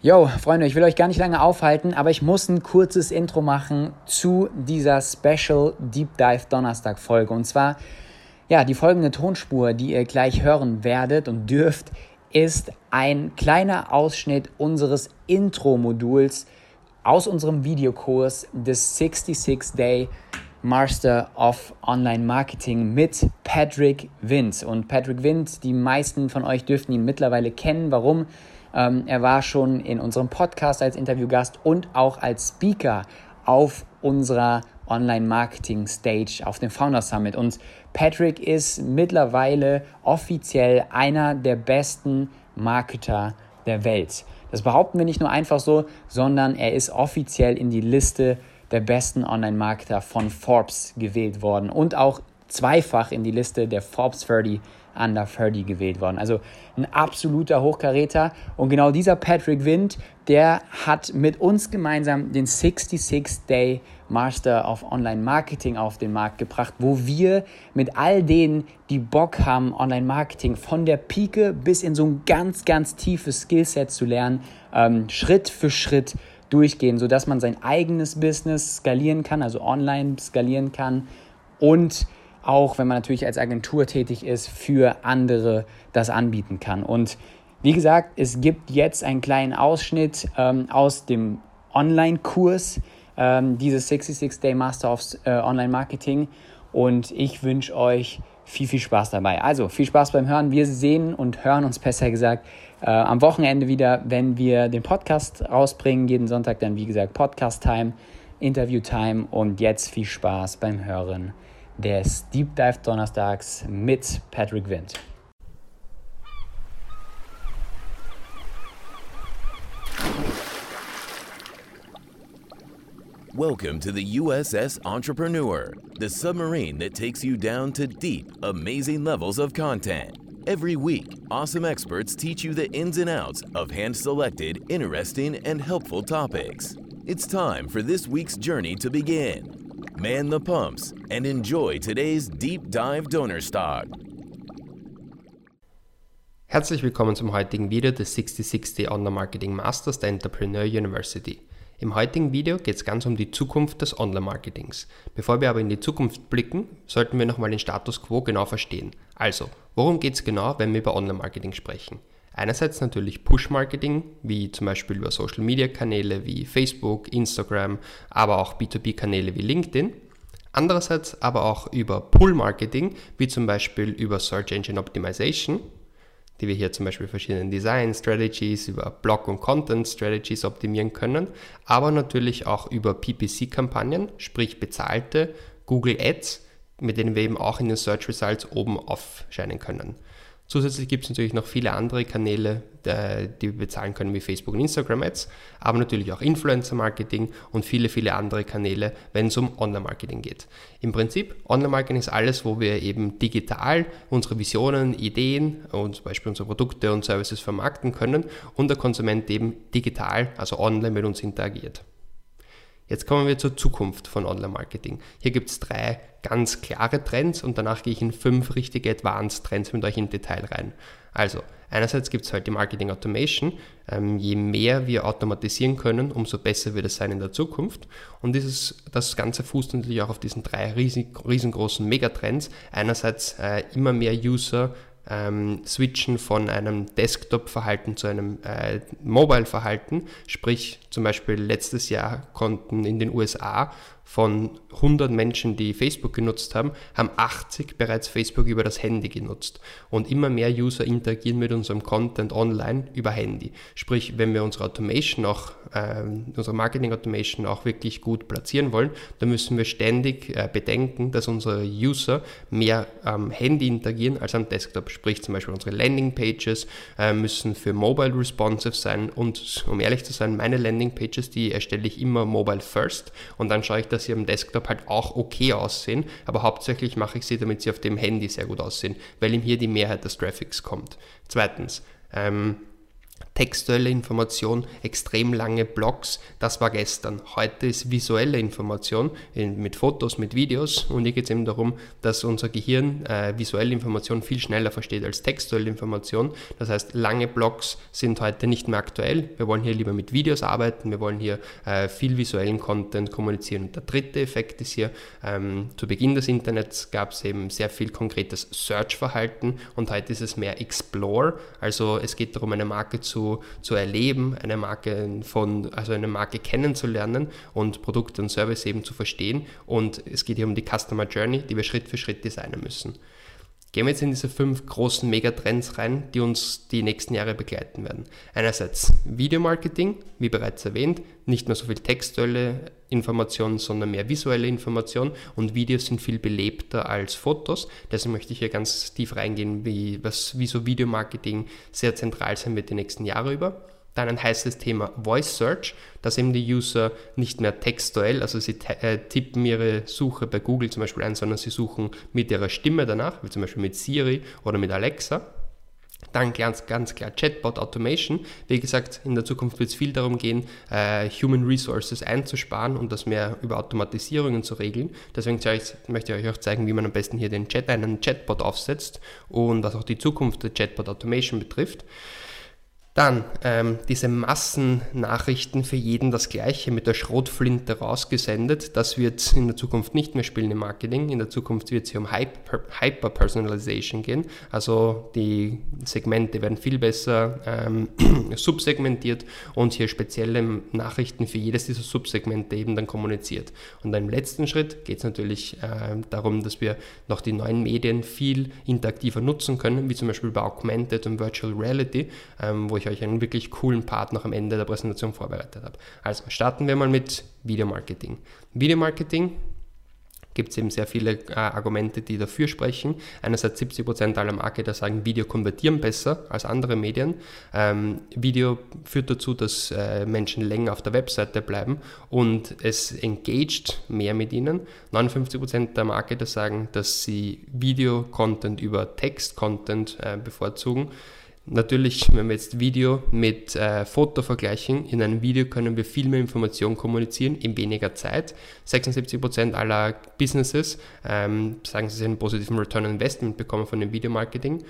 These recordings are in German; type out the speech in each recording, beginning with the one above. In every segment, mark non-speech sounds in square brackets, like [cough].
Yo, Freunde, ich will euch gar nicht lange aufhalten, aber ich muss ein kurzes Intro machen zu dieser Special Deep Dive Donnerstag Folge. Und zwar, ja, die folgende Tonspur, die ihr gleich hören werdet und dürft, ist ein kleiner Ausschnitt unseres Intro-Moduls aus unserem Videokurs des 66 Day Master of Online Marketing mit Patrick Wind. Und Patrick Wind, die meisten von euch dürften ihn mittlerweile kennen. Warum? Ähm, er war schon in unserem Podcast als Interviewgast und auch als Speaker auf unserer Online-Marketing-Stage auf dem Founder Summit. Und Patrick ist mittlerweile offiziell einer der besten Marketer der Welt. Das behaupten wir nicht nur einfach so, sondern er ist offiziell in die Liste der besten Online-Marketer von Forbes gewählt worden und auch zweifach in die Liste der Forbes 30 Under 30 gewählt worden. Also ein absoluter Hochkaräter. Und genau dieser Patrick Wind, der hat mit uns gemeinsam den 66 Day Master of Online Marketing auf den Markt gebracht, wo wir mit all denen, die Bock haben, Online Marketing von der Pike bis in so ein ganz, ganz tiefes Skillset zu lernen, ähm, Schritt für Schritt durchgehen, sodass man sein eigenes Business skalieren kann, also online skalieren kann und auch wenn man natürlich als Agentur tätig ist, für andere das anbieten kann. Und wie gesagt, es gibt jetzt einen kleinen Ausschnitt ähm, aus dem Online-Kurs, ähm, dieses 66 Day Master of äh, Online Marketing. Und ich wünsche euch viel, viel Spaß dabei. Also viel Spaß beim Hören. Wir sehen und hören uns besser gesagt äh, am Wochenende wieder, wenn wir den Podcast rausbringen. Jeden Sonntag dann, wie gesagt, Podcast-Time, Interview-Time. Und jetzt viel Spaß beim Hören des Deep Dive Donnerstags mit Patrick Wind. Welcome to the USS Entrepreneur, the submarine that takes you down to deep, amazing levels of content. Every week, awesome experts teach you the ins and outs of hand selected, interesting, and helpful topics. It's time for this week's journey to begin. Man the pumps, and enjoy today's Deep Dive Donnerstag. Herzlich willkommen zum heutigen Video des 6060 Online Marketing Masters der Entrepreneur University. Im heutigen Video geht es ganz um die Zukunft des Online-Marketings. Bevor wir aber in die Zukunft blicken, sollten wir nochmal den Status quo genau verstehen. Also, worum geht es genau, wenn wir über Online-Marketing sprechen? Einerseits natürlich Push-Marketing, wie zum Beispiel über Social-Media-Kanäle wie Facebook, Instagram, aber auch B2B-Kanäle wie LinkedIn. Andererseits aber auch über Pull-Marketing, wie zum Beispiel über Search Engine Optimization, die wir hier zum Beispiel verschiedene Design Strategies, über Blog und Content Strategies optimieren können, aber natürlich auch über PPC-Kampagnen, sprich bezahlte Google Ads, mit denen wir eben auch in den Search Results oben aufscheinen können. Zusätzlich gibt es natürlich noch viele andere Kanäle, die wir bezahlen können, wie Facebook und Instagram Ads, aber natürlich auch Influencer-Marketing und viele, viele andere Kanäle, wenn es um Online-Marketing geht. Im Prinzip, Online-Marketing ist alles, wo wir eben digital unsere Visionen, Ideen und zum Beispiel unsere Produkte und Services vermarkten können und der Konsument eben digital, also online mit uns interagiert. Jetzt kommen wir zur Zukunft von Online-Marketing. Hier gibt es drei ganz klare Trends und danach gehe ich in fünf richtige Advanced Trends mit euch im Detail rein. Also, einerseits gibt es halt die Marketing Automation. Ähm, je mehr wir automatisieren können, umso besser wird es sein in der Zukunft. Und dieses, das Ganze fußt natürlich auch auf diesen drei riesengroßen Megatrends. Einerseits äh, immer mehr User ähm, switchen von einem Desktop-Verhalten zu einem äh, Mobile-Verhalten. Sprich, zum Beispiel letztes Jahr konnten in den USA von 100 Menschen, die Facebook genutzt haben, haben 80 bereits Facebook über das Handy genutzt. Und immer mehr User interagieren mit unserem Content online über Handy. Sprich, wenn wir unsere Automation auch, äh, unsere Marketing Automation auch wirklich gut platzieren wollen, dann müssen wir ständig äh, bedenken, dass unsere User mehr am Handy interagieren als am Desktop. Sprich, zum Beispiel unsere Landing Pages äh, müssen für mobile responsive sein. Und um ehrlich zu sein, meine Landing Pages, die erstelle ich immer mobile first und dann schaue ich, dass dass sie am Desktop halt auch okay aussehen, aber hauptsächlich mache ich sie, damit sie auf dem Handy sehr gut aussehen, weil ihm hier die Mehrheit des Traffics kommt. Zweitens, ähm, textuelle Information, extrem lange Blogs, das war gestern. Heute ist visuelle Information mit Fotos, mit Videos und hier geht es eben darum, dass unser Gehirn äh, visuelle Information viel schneller versteht als textuelle Information. Das heißt, lange Blogs sind heute nicht mehr aktuell. Wir wollen hier lieber mit Videos arbeiten, wir wollen hier äh, viel visuellen Content kommunizieren. Und der dritte Effekt ist hier, ähm, zu Beginn des Internets gab es eben sehr viel konkretes Search-Verhalten und heute ist es mehr Explore. Also es geht darum, eine Marke zu zu, erleben, eine Marke von, also eine Marke kennenzulernen und Produkte und Service eben zu verstehen. Und es geht hier um die Customer Journey, die wir Schritt für Schritt designen müssen. Gehen wir jetzt in diese fünf großen Megatrends rein, die uns die nächsten Jahre begleiten werden. Einerseits Videomarketing, wie bereits erwähnt, nicht mehr so viel textuelle Informationen, sondern mehr visuelle Informationen und Videos sind viel belebter als Fotos. Deswegen möchte ich hier ganz tief reingehen, wie, was, wie so Videomarketing sehr zentral sein wird die nächsten Jahre über. Dann ein heißes Thema Voice Search, dass eben die User nicht mehr textuell, also sie äh, tippen ihre Suche bei Google zum Beispiel ein, sondern sie suchen mit ihrer Stimme danach, wie zum Beispiel mit Siri oder mit Alexa. Dann ganz, ganz klar Chatbot Automation. Wie gesagt, in der Zukunft wird es viel darum gehen, äh, Human Resources einzusparen und das mehr über Automatisierungen zu regeln. Deswegen ich, möchte ich euch auch zeigen, wie man am besten hier den Chat, einen Chatbot aufsetzt und was auch die Zukunft der Chatbot Automation betrifft. Dann ähm, diese Massennachrichten für jeden das gleiche mit der Schrotflinte rausgesendet. Das wird in der Zukunft nicht mehr spielen im Marketing. In der Zukunft wird es hier um Hyper-Personalization gehen. Also die Segmente werden viel besser ähm, [clears throat] subsegmentiert und hier spezielle Nachrichten für jedes dieser Subsegmente eben dann kommuniziert. Und dann im letzten Schritt geht es natürlich äh, darum, dass wir noch die neuen Medien viel interaktiver nutzen können, wie zum Beispiel bei Augmented und Virtual Reality, ähm, wo ich euch einen wirklich coolen Part noch am Ende der Präsentation vorbereitet habe. Also starten wir mal mit Videomarketing. Videomarketing gibt es eben sehr viele äh, Argumente, die dafür sprechen. Einerseits 70% aller Marketer sagen, Video konvertieren besser als andere Medien. Ähm, Video führt dazu, dass äh, Menschen länger auf der Webseite bleiben und es engaged mehr mit ihnen. 59% der Marketer sagen, dass sie Video-Content über Text-Content äh, bevorzugen. Natürlich, wenn wir jetzt Video mit äh, Foto vergleichen, in einem Video können wir viel mehr Informationen kommunizieren in weniger Zeit. 76% aller Businesses ähm, sagen, sie einen positiven Return on Investment bekommen von dem Videomarketing.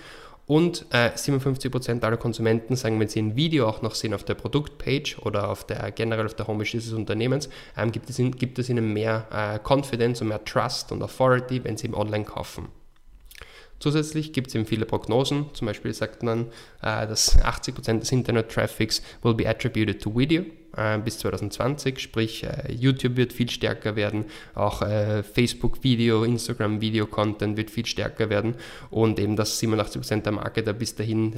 Und äh, 57% aller Konsumenten sagen, wenn sie ein Video auch noch sehen auf der Produktpage oder auf der generell auf der Homepage dieses Unternehmens, ähm, gibt, es gibt, es ihnen mehr äh, Confidence und mehr Trust und Authority, wenn sie im Online kaufen. Zusätzlich gibt es eben viele Prognosen. Zum Beispiel sagt man, äh, dass 80% des Internet-Traffics will be attributed to video äh, bis 2020, sprich äh, YouTube wird viel stärker werden, auch Facebook-Video, Instagram-Video-Content wird viel stärker werden. Und eben, dass 87% der Marketer bis dahin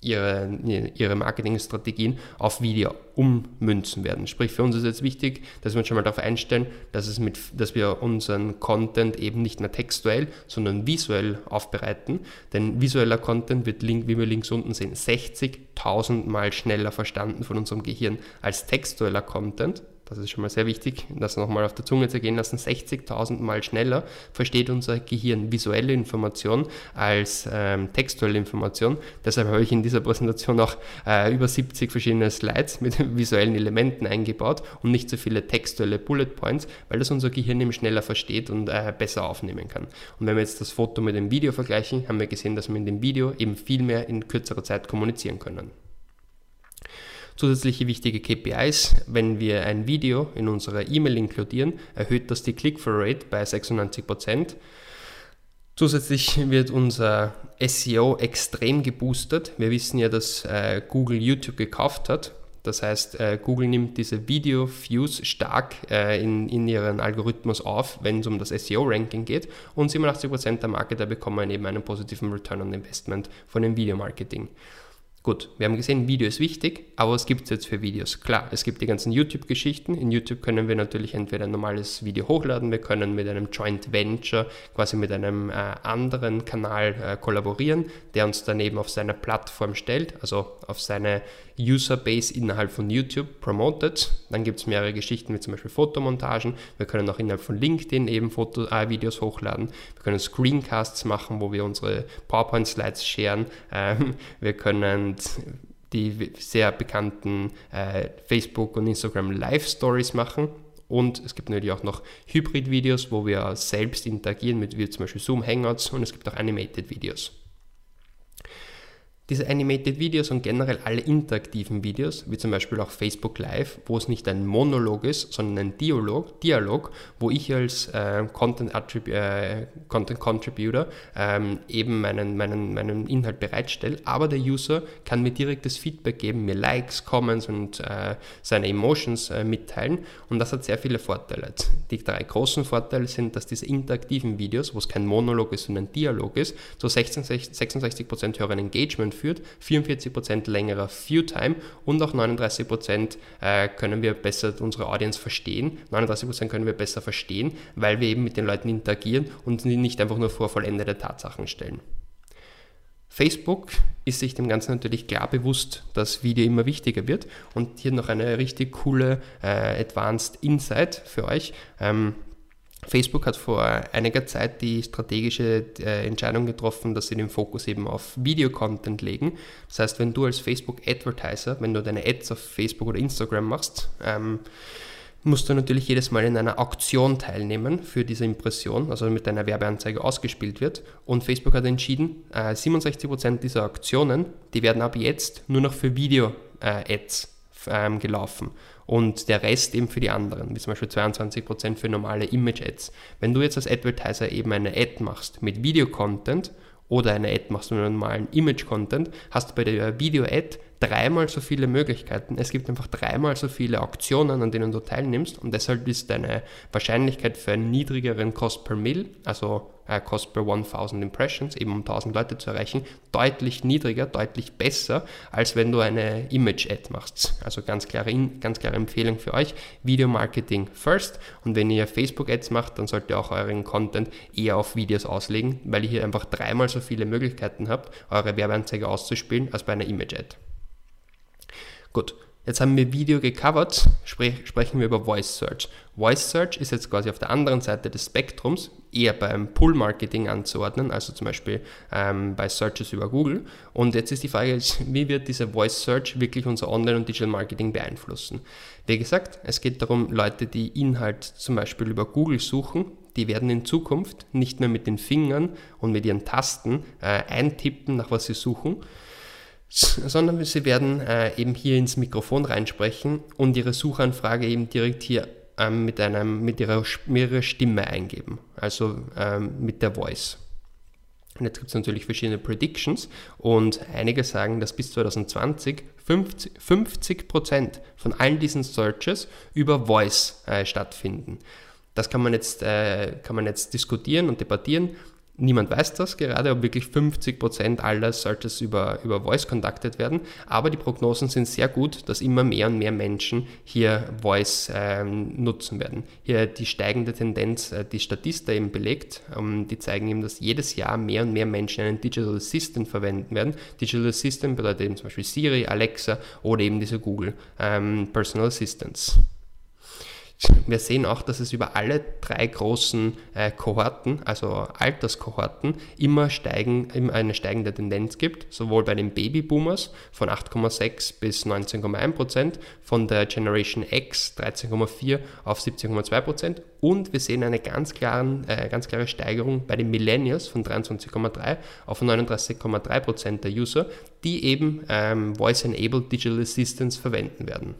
ihre, ihre Marketingstrategien auf Video ummünzen werden. Sprich, für uns ist jetzt wichtig, dass wir uns schon mal darauf einstellen, dass, es mit, dass wir unseren Content eben nicht mehr textuell, sondern visuell aufbereiten. Denn visueller Content wird, wie wir links unten sehen, 60.000 Mal schneller verstanden von unserem Gehirn als textueller Content das ist schon mal sehr wichtig, das nochmal auf der Zunge zergehen lassen, 60.000 Mal schneller versteht unser Gehirn visuelle Information als ähm, textuelle Information. Deshalb habe ich in dieser Präsentation auch äh, über 70 verschiedene Slides mit [laughs] visuellen Elementen eingebaut und nicht so viele textuelle Bullet Points, weil das unser Gehirn eben schneller versteht und äh, besser aufnehmen kann. Und wenn wir jetzt das Foto mit dem Video vergleichen, haben wir gesehen, dass wir in dem Video eben viel mehr in kürzerer Zeit kommunizieren können. Zusätzliche wichtige KPIs, wenn wir ein Video in unserer E-Mail inkludieren, erhöht das die Click-Through-Rate bei 96%. Zusätzlich wird unser SEO extrem geboostet. Wir wissen ja, dass äh, Google YouTube gekauft hat. Das heißt, äh, Google nimmt diese Video-Views stark äh, in, in ihren Algorithmus auf, wenn es um das SEO-Ranking geht. Und 87% der Marketer bekommen eben einen positiven Return on Investment von dem Video-Marketing. Gut, wir haben gesehen, Video ist wichtig, aber was gibt es jetzt für Videos? Klar, es gibt die ganzen YouTube-Geschichten. In YouTube können wir natürlich entweder ein normales Video hochladen, wir können mit einem Joint Venture, quasi mit einem äh, anderen Kanal äh, kollaborieren, der uns daneben auf seiner Plattform stellt, also auf seine Userbase innerhalb von YouTube promotet. Dann gibt es mehrere Geschichten wie zum Beispiel Fotomontagen. Wir können auch innerhalb von LinkedIn eben Foto, äh, Videos hochladen. Wir können Screencasts machen, wo wir unsere PowerPoint-Slides sharen. Ähm, wir können die sehr bekannten äh, Facebook und Instagram Live Stories machen. Und es gibt natürlich auch noch Hybrid-Videos, wo wir selbst interagieren mit wie zum Beispiel Zoom Hangouts und es gibt auch Animated-Videos. Diese Animated Videos und generell alle interaktiven Videos, wie zum Beispiel auch Facebook Live, wo es nicht ein Monolog ist, sondern ein Dialog, Dialog wo ich als äh, Content, äh, Content Contributor ähm, eben meinen, meinen, meinen Inhalt bereitstelle, aber der User kann mir direktes Feedback geben, mir Likes, Comments und äh, seine Emotions äh, mitteilen und das hat sehr viele Vorteile. Die drei großen Vorteile sind, dass diese interaktiven Videos, wo es kein Monolog ist, sondern ein Dialog ist, zu 66%, 66 höheren Engagement führt, 44% längerer View-Time und auch 39% äh, können wir besser unsere Audience verstehen. 39% können wir besser verstehen, weil wir eben mit den Leuten interagieren und nicht einfach nur vor vollendete Tatsachen stellen. Facebook ist sich dem Ganzen natürlich klar bewusst, dass Video immer wichtiger wird und hier noch eine richtig coole äh, Advanced Insight für euch. Ähm, Facebook hat vor einiger Zeit die strategische äh, Entscheidung getroffen, dass sie den Fokus eben auf Video-Content legen. Das heißt, wenn du als Facebook-Advertiser, wenn du deine Ads auf Facebook oder Instagram machst, ähm, musst du natürlich jedes Mal in einer Auktion teilnehmen für diese Impression, also mit deiner Werbeanzeige ausgespielt wird. Und Facebook hat entschieden, äh, 67% dieser Auktionen, die werden ab jetzt nur noch für Video-Ads äh, ähm, gelaufen und der Rest eben für die anderen, wie zum Beispiel 22% für normale Image-Ads. Wenn du jetzt als Advertiser eben eine Ad machst mit Video-Content oder eine Ad machst mit normalen Image-Content, hast du bei der Video-Ad dreimal so viele Möglichkeiten. Es gibt einfach dreimal so viele Auktionen, an denen du teilnimmst und deshalb ist deine Wahrscheinlichkeit für einen niedrigeren Cost per Mill, also äh, Cost per 1000 Impressions, eben um 1000 Leute zu erreichen, deutlich niedriger, deutlich besser, als wenn du eine Image-Ad machst. Also ganz klare, ganz klare Empfehlung für euch, Video-Marketing first und wenn ihr Facebook-Ads macht, dann solltet ihr auch euren Content eher auf Videos auslegen, weil ihr hier einfach dreimal so viele Möglichkeiten habt, eure Werbeanzeige auszuspielen, als bei einer Image-Ad. Gut, jetzt haben wir Video gecovert, sprech, sprechen wir über Voice Search. Voice Search ist jetzt quasi auf der anderen Seite des Spektrums eher beim Pull-Marketing anzuordnen, also zum Beispiel ähm, bei Searches über Google. Und jetzt ist die Frage, [laughs] wie wird dieser Voice Search wirklich unser Online- und Digital Marketing beeinflussen? Wie gesagt, es geht darum, Leute, die Inhalt zum Beispiel über Google suchen, die werden in Zukunft nicht mehr mit den Fingern und mit ihren Tasten äh, eintippen, nach was sie suchen, sondern sie werden äh, eben hier ins Mikrofon reinsprechen und ihre Suchanfrage eben direkt hier ähm, mit, einem, mit, ihrer, mit ihrer Stimme eingeben, also ähm, mit der Voice. Und jetzt gibt es natürlich verschiedene Predictions und einige sagen, dass bis 2020 50, 50% von allen diesen Searches über Voice äh, stattfinden. Das kann man, jetzt, äh, kann man jetzt diskutieren und debattieren. Niemand weiß das gerade, ob wirklich 50% aller Searches über, über Voice conducted werden, aber die Prognosen sind sehr gut, dass immer mehr und mehr Menschen hier Voice ähm, nutzen werden. Hier die steigende Tendenz, äh, die Statista eben belegt, ähm, die zeigen eben, dass jedes Jahr mehr und mehr Menschen einen Digital Assistant verwenden werden. Digital Assistant bedeutet eben zum Beispiel Siri, Alexa oder eben diese Google ähm, Personal Assistants. Wir sehen auch, dass es über alle drei großen äh, Kohorten, also Alterskohorten, immer, steigen, immer eine steigende Tendenz gibt, sowohl bei den Babyboomers von 8,6 bis 19,1 Prozent, von der Generation X 13,4 auf 17,2 Prozent und wir sehen eine ganz, klaren, äh, ganz klare Steigerung bei den Millennials von 23,3 auf 39,3 Prozent der User, die eben ähm, Voice-Enabled Digital Assistants verwenden werden.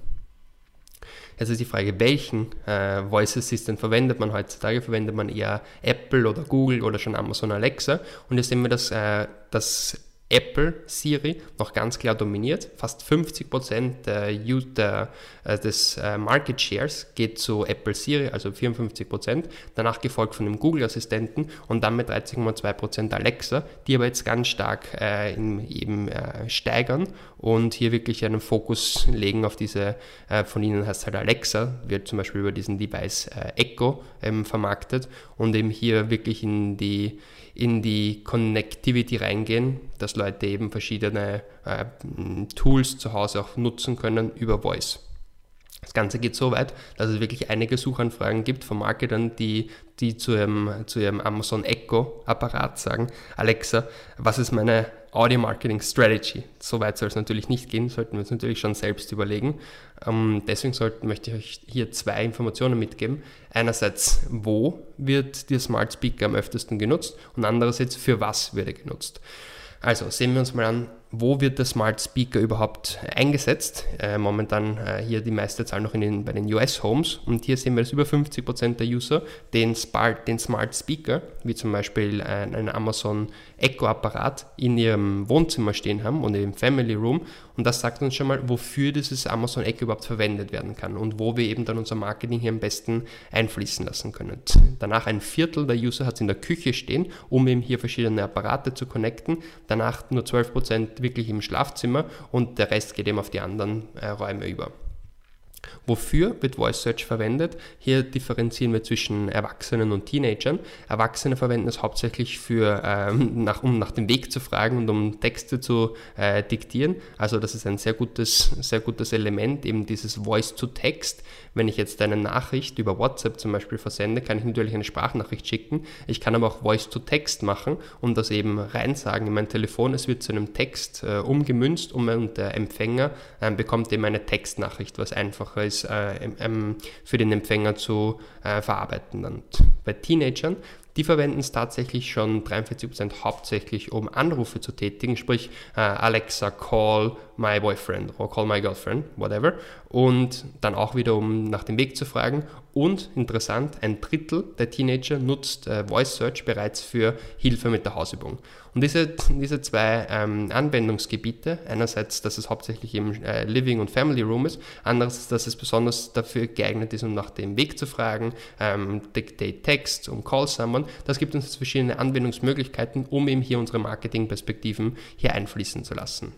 Jetzt ist die Frage, welchen äh, Voice Assistant verwendet man heutzutage? Verwendet man eher Apple oder Google oder schon Amazon Alexa? Und jetzt sehen wir, dass äh, das Apple Siri noch ganz klar dominiert. Fast 50% der, der, äh, des äh, Market Shares geht zu Apple Siri, also 54%. Danach gefolgt von dem Google Assistenten und dann mit 13,2% Alexa, die aber jetzt ganz stark äh, in, eben äh, steigern und hier wirklich einen Fokus legen auf diese, äh, von ihnen heißt halt Alexa, wird zum Beispiel über diesen Device äh, Echo ähm, vermarktet und eben hier wirklich in die in die Connectivity reingehen, dass Leute eben verschiedene äh, Tools zu Hause auch nutzen können über Voice. Das Ganze geht so weit, dass es wirklich einige Suchanfragen gibt von Marketern, die, die zu, ihrem, zu ihrem Amazon Echo-Apparat sagen, Alexa, was ist meine Audio Marketing Strategy? So weit soll es natürlich nicht gehen, sollten wir uns natürlich schon selbst überlegen. Ähm, deswegen sollten, möchte ich euch hier zwei Informationen mitgeben. Einerseits, wo wird der Smart Speaker am öftesten genutzt und andererseits, für was wird er genutzt. Also sehen wir uns mal an, wo wird der Smart Speaker überhaupt eingesetzt? Äh, momentan äh, hier die meiste Zahl noch in den, bei den US-Homes und hier sehen wir, dass über 50% der User den Smart, den Smart Speaker, wie zum Beispiel ein, ein Amazon Echo-Apparat, in ihrem Wohnzimmer stehen haben und im Family Room und das sagt uns schon mal, wofür dieses Amazon Echo überhaupt verwendet werden kann und wo wir eben dann unser Marketing hier am besten einfließen lassen können. Danach ein Viertel der User hat es in der Küche stehen, um eben hier verschiedene Apparate zu connecten. Danach nur 12% wirklich im Schlafzimmer und der Rest geht eben auf die anderen äh, Räume über. Wofür wird Voice Search verwendet? Hier differenzieren wir zwischen Erwachsenen und Teenagern. Erwachsene verwenden es hauptsächlich für, ähm, [laughs] nach, um nach dem Weg zu fragen und um Texte zu äh, diktieren. Also das ist ein sehr gutes, sehr gutes Element, eben dieses Voice to Text. Wenn ich jetzt eine Nachricht über WhatsApp zum Beispiel versende, kann ich natürlich eine Sprachnachricht schicken. Ich kann aber auch Voice to Text machen und das eben reinsagen in mein Telefon. Es wird zu einem Text äh, umgemünzt und der Empfänger äh, bekommt eben eine Textnachricht, was einfacher ist äh, für den Empfänger zu äh, verarbeiten. Und bei Teenagern die verwenden es tatsächlich schon 43% hauptsächlich, um Anrufe zu tätigen, sprich äh, Alexa, call my boyfriend oder call my girlfriend, whatever. Und dann auch wieder, um nach dem Weg zu fragen. Und interessant, ein Drittel der Teenager nutzt äh, Voice Search bereits für Hilfe mit der Hausübung. Und diese, diese zwei ähm, Anwendungsgebiete, einerseits, dass es hauptsächlich im äh, Living- und Family Room ist, andererseits, dass es besonders dafür geeignet ist, um nach dem Weg zu fragen, ähm, Dictate Text, um Call Someone, das gibt uns verschiedene Anwendungsmöglichkeiten, um eben hier unsere Marketingperspektiven hier einfließen zu lassen.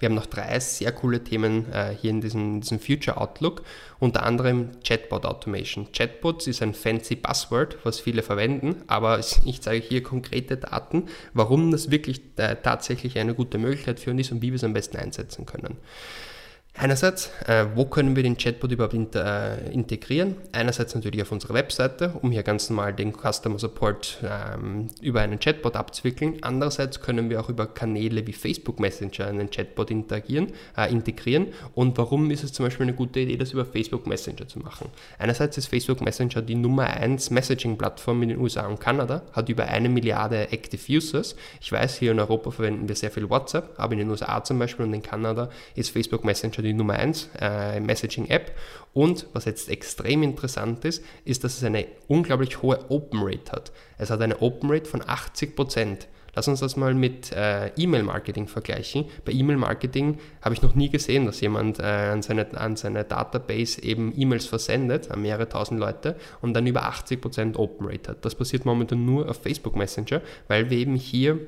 Wir haben noch drei sehr coole Themen äh, hier in diesem, diesem, Future Outlook, unter anderem Chatbot Automation. Chatbots ist ein fancy Buzzword, was viele verwenden, aber ich zeige hier konkrete Daten, warum das wirklich äh, tatsächlich eine gute Möglichkeit für uns ist und wie wir es am besten einsetzen können. Einerseits, äh, wo können wir den Chatbot überhaupt inter, äh, integrieren? Einerseits natürlich auf unserer Webseite, um hier ganz normal den Customer Support ähm, über einen Chatbot abzuwickeln. Andererseits können wir auch über Kanäle wie Facebook Messenger einen Chatbot interagieren, äh, integrieren. Und warum ist es zum Beispiel eine gute Idee, das über Facebook Messenger zu machen? Einerseits ist Facebook Messenger die Nummer 1 Messaging-Plattform in den USA und Kanada, hat über eine Milliarde Active Users. Ich weiß, hier in Europa verwenden wir sehr viel WhatsApp, aber in den USA zum Beispiel und in Kanada ist Facebook Messenger Messenger die Nummer 1 äh, Messaging-App. Und was jetzt extrem interessant ist, ist, dass es eine unglaublich hohe Open Rate hat. Es hat eine Open Rate von 80 Prozent. Lass uns das mal mit äh, E-Mail-Marketing vergleichen. Bei E-Mail-Marketing habe ich noch nie gesehen, dass jemand äh, an, seine, an seine Database eben E-Mails versendet, an mehrere tausend Leute und dann über 80% Open Rate hat. Das passiert momentan nur auf Facebook Messenger, weil wir eben hier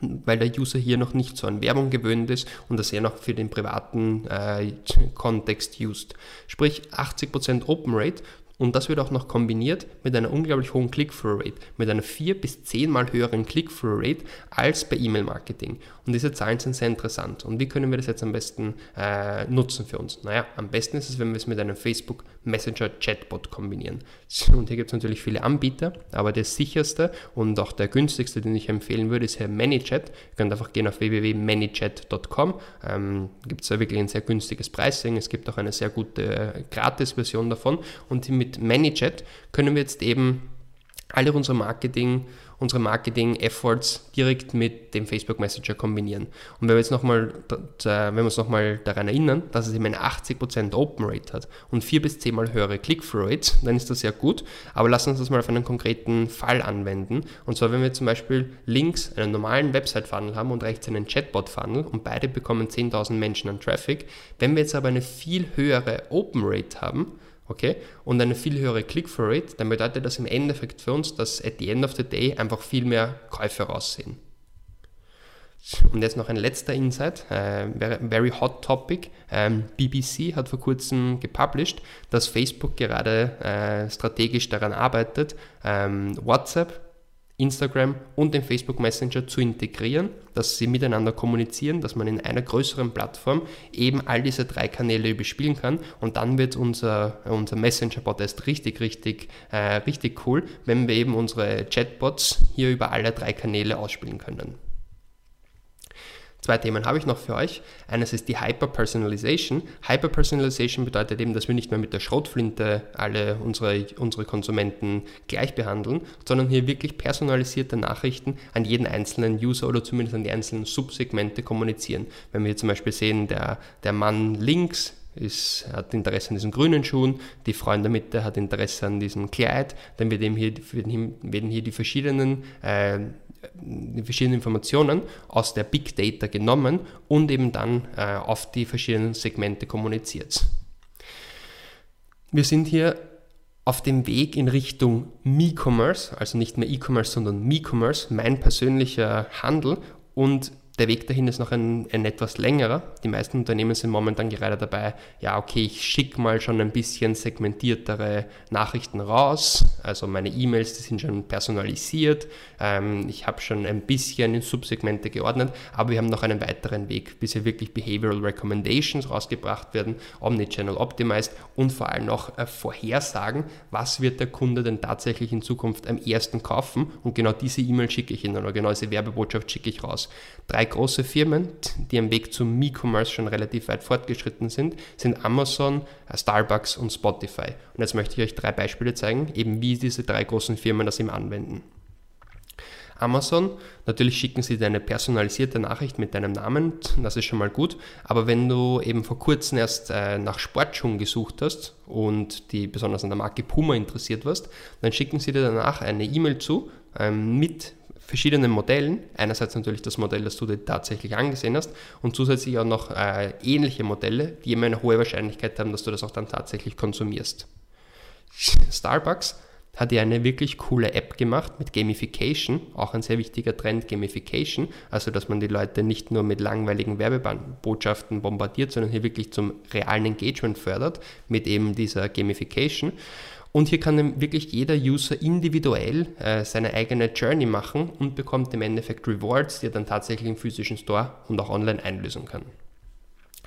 weil der User hier noch nicht so an Werbung gewöhnt ist und das eher noch für den privaten äh, Kontext used. Sprich 80% Open Rate und das wird auch noch kombiniert mit einer unglaublich hohen Click-Through-Rate, mit einer 4 bis 10 mal höheren Click-Through-Rate als bei E-Mail-Marketing. Und diese Zahlen sind sehr interessant. Und wie können wir das jetzt am besten äh, nutzen für uns? Naja, am besten ist es, wenn wir es mit einem Facebook Messenger Chatbot kombinieren. Und hier gibt es natürlich viele Anbieter, aber der sicherste und auch der günstigste, den ich empfehlen würde, ist hier ManyChat. Ihr könnt einfach gehen auf www.manychat.com. Ähm, gibt es da wirklich ein sehr günstiges Pricing. Es gibt auch eine sehr gute äh, Gratis-Version davon. Und mit mit ManyChat können wir jetzt eben alle unsere Marketing, unsere Marketing-Efforts direkt mit dem Facebook Messenger kombinieren. Und wenn wir jetzt nochmal, wenn wir uns nochmal daran erinnern, dass es eben eine 80% Open Rate hat und 4 bis 10 mal höhere Click-Through-Rates, [laughs] dann ist das sehr gut. Aber lassen uns das mal auf einen konkreten Fall anwenden. Und zwar, wenn wir zum Beispiel links einen normalen Website-Funnel haben und rechts einen Chatbot-Funnel und beide bekommen 10.000 Menschen an Traffic. Wenn wir jetzt aber eine viel höhere Open Rate haben, Okay? Und eine viel höhere Click-Through-Rate, dann bedeutet das im Endeffekt für uns, dass at the end of the day einfach viel mehr Käufe raussehen. Und jetzt noch ein letzter Insight, äh, very hot topic. Ähm, BBC hat vor kurzem gepublished, dass Facebook gerade äh, strategisch daran arbeitet, ähm, WhatsApp Instagram und den Facebook Messenger zu integrieren, dass sie miteinander kommunizieren, dass man in einer größeren Plattform eben all diese drei Kanäle bespielen kann und dann wird unser, unser Messenger-Bot erst richtig, richtig, äh, richtig cool, wenn wir eben unsere Chatbots hier über alle drei Kanäle ausspielen können. Zwei Themen habe ich noch für euch. Eines ist die Hyper-Personalization. Hyper-Personalization bedeutet eben, dass wir nicht mehr mit der Schrotflinte alle unsere, unsere Konsumenten gleich behandeln, sondern hier wirklich personalisierte Nachrichten an jeden einzelnen User oder zumindest an die einzelnen Subsegmente kommunizieren. Wenn wir hier zum Beispiel sehen, der, der Mann links ist, hat Interesse an diesen grünen Schuhen, die Frau in der Mitte hat Interesse an diesem Kleid, dann werden hier, werden hier die verschiedenen, äh, die verschiedenen Informationen aus der Big Data genommen und eben dann äh, auf die verschiedenen Segmente kommuniziert. Wir sind hier auf dem Weg in Richtung Me-Commerce, also nicht mehr E-Commerce, sondern Me-Commerce, mein persönlicher Handel und der Weg dahin ist noch ein, ein, etwas längerer. Die meisten Unternehmen sind momentan gerade dabei, ja, okay, ich schicke mal schon ein bisschen segmentiertere Nachrichten raus. Also meine E-Mails, die sind schon personalisiert. Ähm, ich habe schon ein bisschen in Subsegmente geordnet, aber wir haben noch einen weiteren Weg, bis hier wirklich Behavioral Recommendations rausgebracht werden, Omnichannel Optimized und vor allem noch äh, Vorhersagen, was wird der Kunde denn tatsächlich in Zukunft am ersten kaufen. Und genau diese E-Mail schicke ich Ihnen oder genau diese Werbebotschaft schicke ich raus. Drei drei große Firmen, die am Weg zum Me-Commerce schon relativ weit fortgeschritten sind, sind Amazon, äh, Starbucks und Spotify. Und jetzt möchte ich euch drei Beispiele zeigen, eben wie diese drei großen Firmen das eben anwenden. Amazon, natürlich schicken sie dir eine personalisierte Nachricht mit deinem Namen, das ist schon mal gut, aber wenn du eben vor kurzem erst äh, nach Sportschuhen gesucht hast und die besonders an der Marke Puma interessiert warst, dann schicken sie dir danach eine E-Mail zu ähm, mit verschiedenen Modellen. Einerseits natürlich das Modell, das du dir tatsächlich angesehen hast und zusätzlich auch noch äh, ähnliche Modelle, die immer eine hohe Wahrscheinlichkeit haben, dass du das auch dann tatsächlich konsumierst. Starbucks hat ja eine wirklich coole App gemacht mit Gamification, auch ein sehr wichtiger Trend, Gamification, also dass man die Leute nicht nur mit langweiligen Werbebotschaften bombardiert, sondern hier wirklich zum realen Engagement fördert mit eben dieser Gamification. Und hier kann wirklich jeder User individuell äh, seine eigene Journey machen und bekommt im Endeffekt Rewards, die er dann tatsächlich im physischen Store und auch online einlösen kann.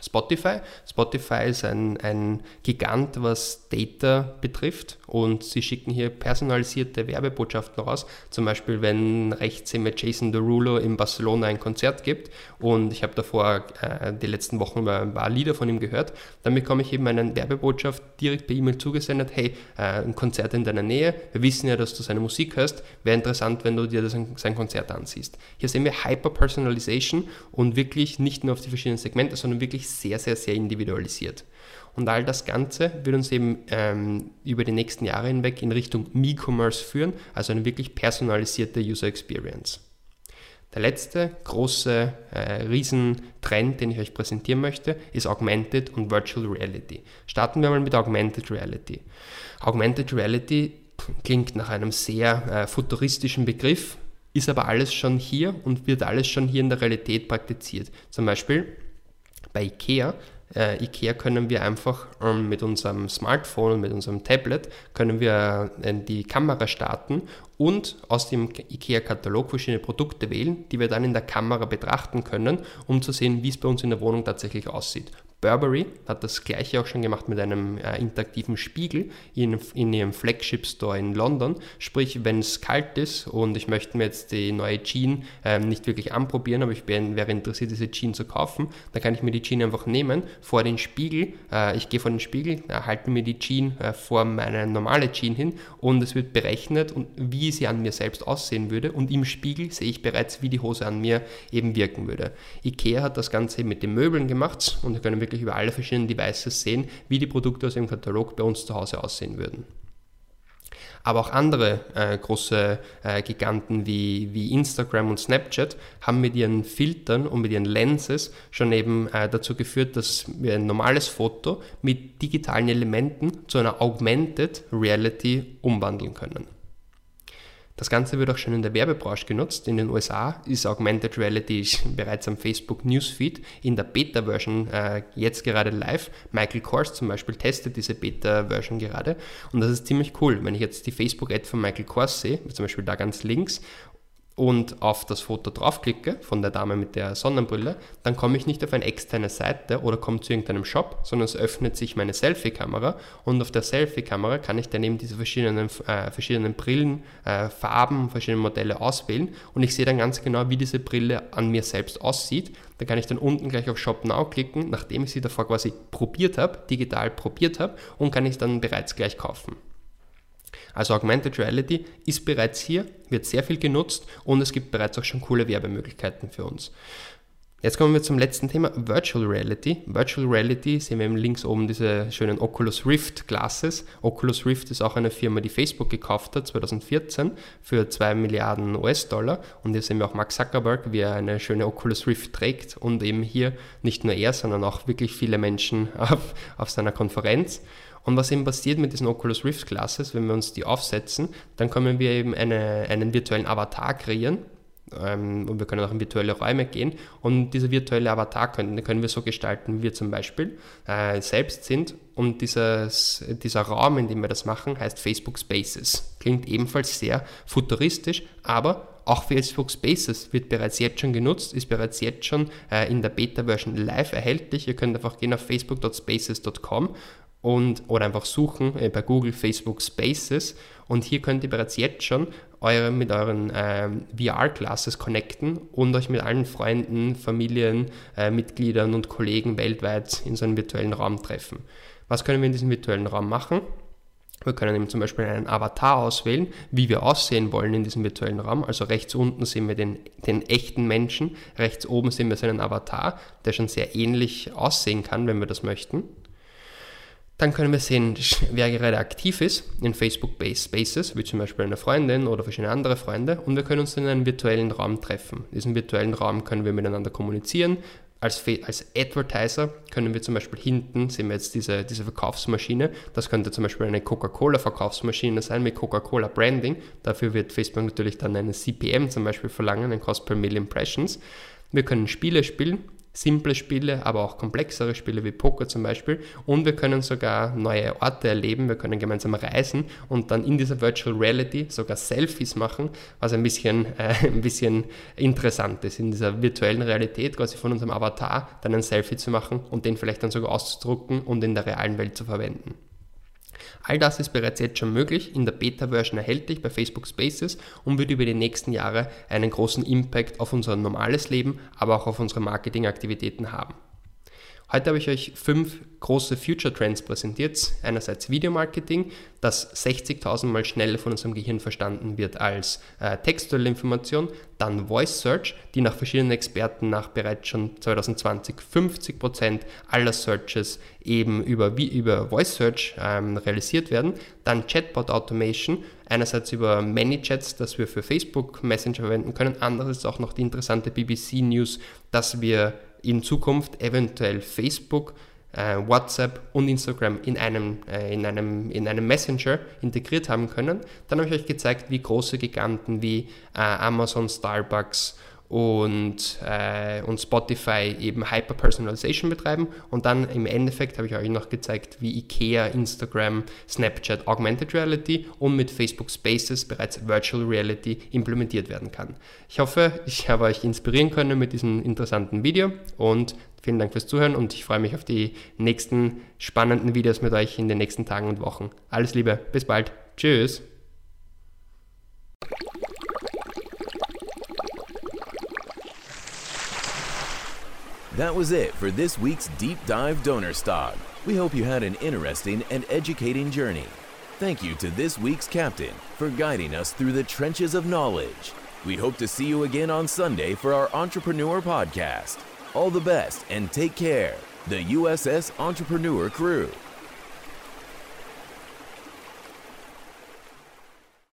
Spotify. Spotify ist ein, ein Gigant, was Data betrifft und sie schicken hier personalisierte Werbebotschaften raus. Zum Beispiel, wenn rechts immer Jason Derulo in Barcelona ein Konzert gibt und ich habe davor äh, die letzten Wochen ein paar Lieder von ihm gehört, dann bekomme ich eben eine Werbebotschaft direkt per E-Mail zugesendet, hey, äh, ein Konzert in deiner Nähe, wir wissen ja, dass du seine Musik hörst, wäre interessant, wenn du dir das, sein Konzert ansiehst. Hier sehen wir Hyper-Personalization und wirklich nicht nur auf die verschiedenen Segmente, sondern wirklich sehr, sehr, sehr individualisiert. Und all das Ganze wird uns eben ähm, über die nächsten Jahre hinweg in Richtung Me-Commerce führen, also eine wirklich personalisierte User Experience. Der letzte große äh, Riesentrend, den ich euch präsentieren möchte, ist Augmented und Virtual Reality. Starten wir mal mit Augmented Reality. Augmented Reality klingt nach einem sehr äh, futuristischen Begriff, ist aber alles schon hier und wird alles schon hier in der Realität praktiziert. Zum Beispiel bei IKEA. Äh, IKEA können wir einfach ähm, mit unserem Smartphone und mit unserem Tablet können wir äh, die Kamera starten und aus dem IKEA-Katalog verschiedene Produkte wählen, die wir dann in der Kamera betrachten können, um zu sehen, wie es bei uns in der Wohnung tatsächlich aussieht. Burberry hat das gleiche auch schon gemacht mit einem äh, interaktiven Spiegel in, in ihrem Flagship Store in London. Sprich, wenn es kalt ist und ich möchte mir jetzt die neue Jean äh, nicht wirklich anprobieren, aber ich wäre interessiert, diese Jean zu kaufen, dann kann ich mir die Jean einfach nehmen, vor den Spiegel, äh, ich gehe vor den Spiegel, halte mir die Jean äh, vor meine normale Jean hin und es wird berechnet, und wie sie an mir selbst aussehen würde und im Spiegel sehe ich bereits, wie die Hose an mir eben wirken würde. Ikea hat das Ganze mit den Möbeln gemacht und da können wir wirklich über alle verschiedenen Devices sehen, wie die Produkte aus dem Katalog bei uns zu Hause aussehen würden. Aber auch andere äh, große äh, Giganten wie, wie Instagram und Snapchat haben mit ihren Filtern und mit ihren Lenses schon eben äh, dazu geführt, dass wir ein normales Foto mit digitalen Elementen zu einer Augmented Reality umwandeln können. Das Ganze wird auch schon in der Werbebranche genutzt. In den USA ist Augmented Reality bereits am Facebook Newsfeed in der Beta-Version äh, jetzt gerade live. Michael Kors zum Beispiel testet diese Beta-Version gerade und das ist ziemlich cool. Wenn ich jetzt die Facebook-Ad von Michael Kors sehe, zum Beispiel da ganz links und auf das Foto draufklicke von der Dame mit der Sonnenbrille, dann komme ich nicht auf eine externe Seite oder komme zu irgendeinem Shop, sondern es öffnet sich meine Selfie-Kamera und auf der Selfie-Kamera kann ich dann eben diese verschiedenen, äh, verschiedenen Brillen, äh, Farben, verschiedene Modelle auswählen und ich sehe dann ganz genau, wie diese Brille an mir selbst aussieht. Da kann ich dann unten gleich auf Shop Now klicken, nachdem ich sie davor quasi probiert habe, digital probiert habe und kann ich dann bereits gleich kaufen. Also Augmented Reality ist bereits hier, wird sehr viel genutzt und es gibt bereits auch schon coole Werbemöglichkeiten für uns. Jetzt kommen wir zum letzten Thema, Virtual Reality. Virtual Reality sehen wir links oben diese schönen Oculus Rift Glasses. Oculus Rift ist auch eine Firma, die Facebook gekauft hat 2014 für 2 Milliarden US-Dollar. Und hier sehen wir auch Mark Zuckerberg, wie er eine schöne Oculus Rift trägt und eben hier nicht nur er, sondern auch wirklich viele Menschen [laughs] auf, auf seiner Konferenz. Und was eben passiert mit diesen Oculus Rift Glasses, wenn wir uns die aufsetzen, dann können wir eben eine, einen virtuellen Avatar kreieren. Ähm, und wir können auch in virtuelle Räume gehen. Und dieser virtuelle Avatar können, können wir so gestalten, wie wir zum Beispiel äh, selbst sind. Und dieses, dieser Raum, in dem wir das machen, heißt Facebook Spaces. Klingt ebenfalls sehr futuristisch, aber auch Facebook Spaces wird bereits jetzt schon genutzt, ist bereits jetzt schon äh, in der Beta-Version live erhältlich. Ihr könnt einfach gehen auf facebook.spaces.com und, oder einfach suchen äh, bei Google Facebook Spaces und hier könnt ihr bereits jetzt schon eure, mit euren äh, VR-Classes connecten und euch mit allen Freunden, Familien, äh, Mitgliedern und Kollegen weltweit in so einem virtuellen Raum treffen. Was können wir in diesem virtuellen Raum machen? Wir können eben zum Beispiel einen Avatar auswählen, wie wir aussehen wollen in diesem virtuellen Raum. Also rechts unten sehen wir den, den echten Menschen, rechts oben sehen wir seinen Avatar, der schon sehr ähnlich aussehen kann, wenn wir das möchten. Dann können wir sehen, wer gerade aktiv ist in Facebook Spaces, wie zum Beispiel eine Freundin oder verschiedene andere Freunde. Und wir können uns in einem virtuellen Raum treffen. In diesem virtuellen Raum können wir miteinander kommunizieren. Als, als Advertiser können wir zum Beispiel hinten, sehen wir jetzt diese, diese Verkaufsmaschine, das könnte zum Beispiel eine Coca-Cola-Verkaufsmaschine sein mit Coca-Cola-Branding. Dafür wird Facebook natürlich dann einen CPM zum Beispiel verlangen, ein Cost per Million Impressions. Wir können Spiele spielen, simple Spiele, aber auch komplexere Spiele wie Poker zum Beispiel. Und wir können sogar neue Orte erleben, wir können gemeinsam reisen und dann in dieser Virtual Reality sogar Selfies machen, was ein bisschen, [laughs] äh, ein bisschen interessant ist, in dieser virtuellen Realität quasi von unserem Avatar dann ein Selfie zu machen und den vielleicht dann sogar auszudrucken und in der realen Welt zu verwenden. All das ist bereits jetzt schon möglich, in der Beta-Version erhältlich bei Facebook Spaces und wird über die nächsten Jahre einen großen Impact auf unser normales Leben, aber auch auf unsere Marketingaktivitäten haben. Heute habe ich euch fünf große Future Trends präsentiert. Einerseits Videomarketing, das 60.000 Mal schneller von unserem Gehirn verstanden wird als äh, textuelle Information. Dann Voice Search, die nach verschiedenen Experten nach bereits schon 2020 50% aller Searches eben über, über Voice Search ähm, realisiert werden. Dann Chatbot Automation, einerseits über ManyChats, das wir für Facebook Messenger verwenden können. Andererseits auch noch die interessante BBC News, dass wir in Zukunft eventuell Facebook, äh, WhatsApp und Instagram in einem, äh, in, einem, in einem Messenger integriert haben können. Dann habe ich euch gezeigt, wie große Giganten wie äh, Amazon, Starbucks und, äh, und Spotify eben Hyper-Personalization betreiben. Und dann im Endeffekt habe ich euch noch gezeigt, wie IKEA, Instagram, Snapchat Augmented Reality und mit Facebook Spaces bereits Virtual Reality implementiert werden kann. Ich hoffe, ich habe euch inspirieren können mit diesem interessanten Video und vielen Dank fürs Zuhören und ich freue mich auf die nächsten spannenden Videos mit euch in den nächsten Tagen und Wochen. Alles Liebe, bis bald. Tschüss. That was it for this week's Deep Dive Donor Stock. We hope you had an interesting and educating journey. Thank you to this week's captain for guiding us through the trenches of knowledge. We hope to see you again on Sunday for our Entrepreneur Podcast. All the best and take care. The USS Entrepreneur Crew.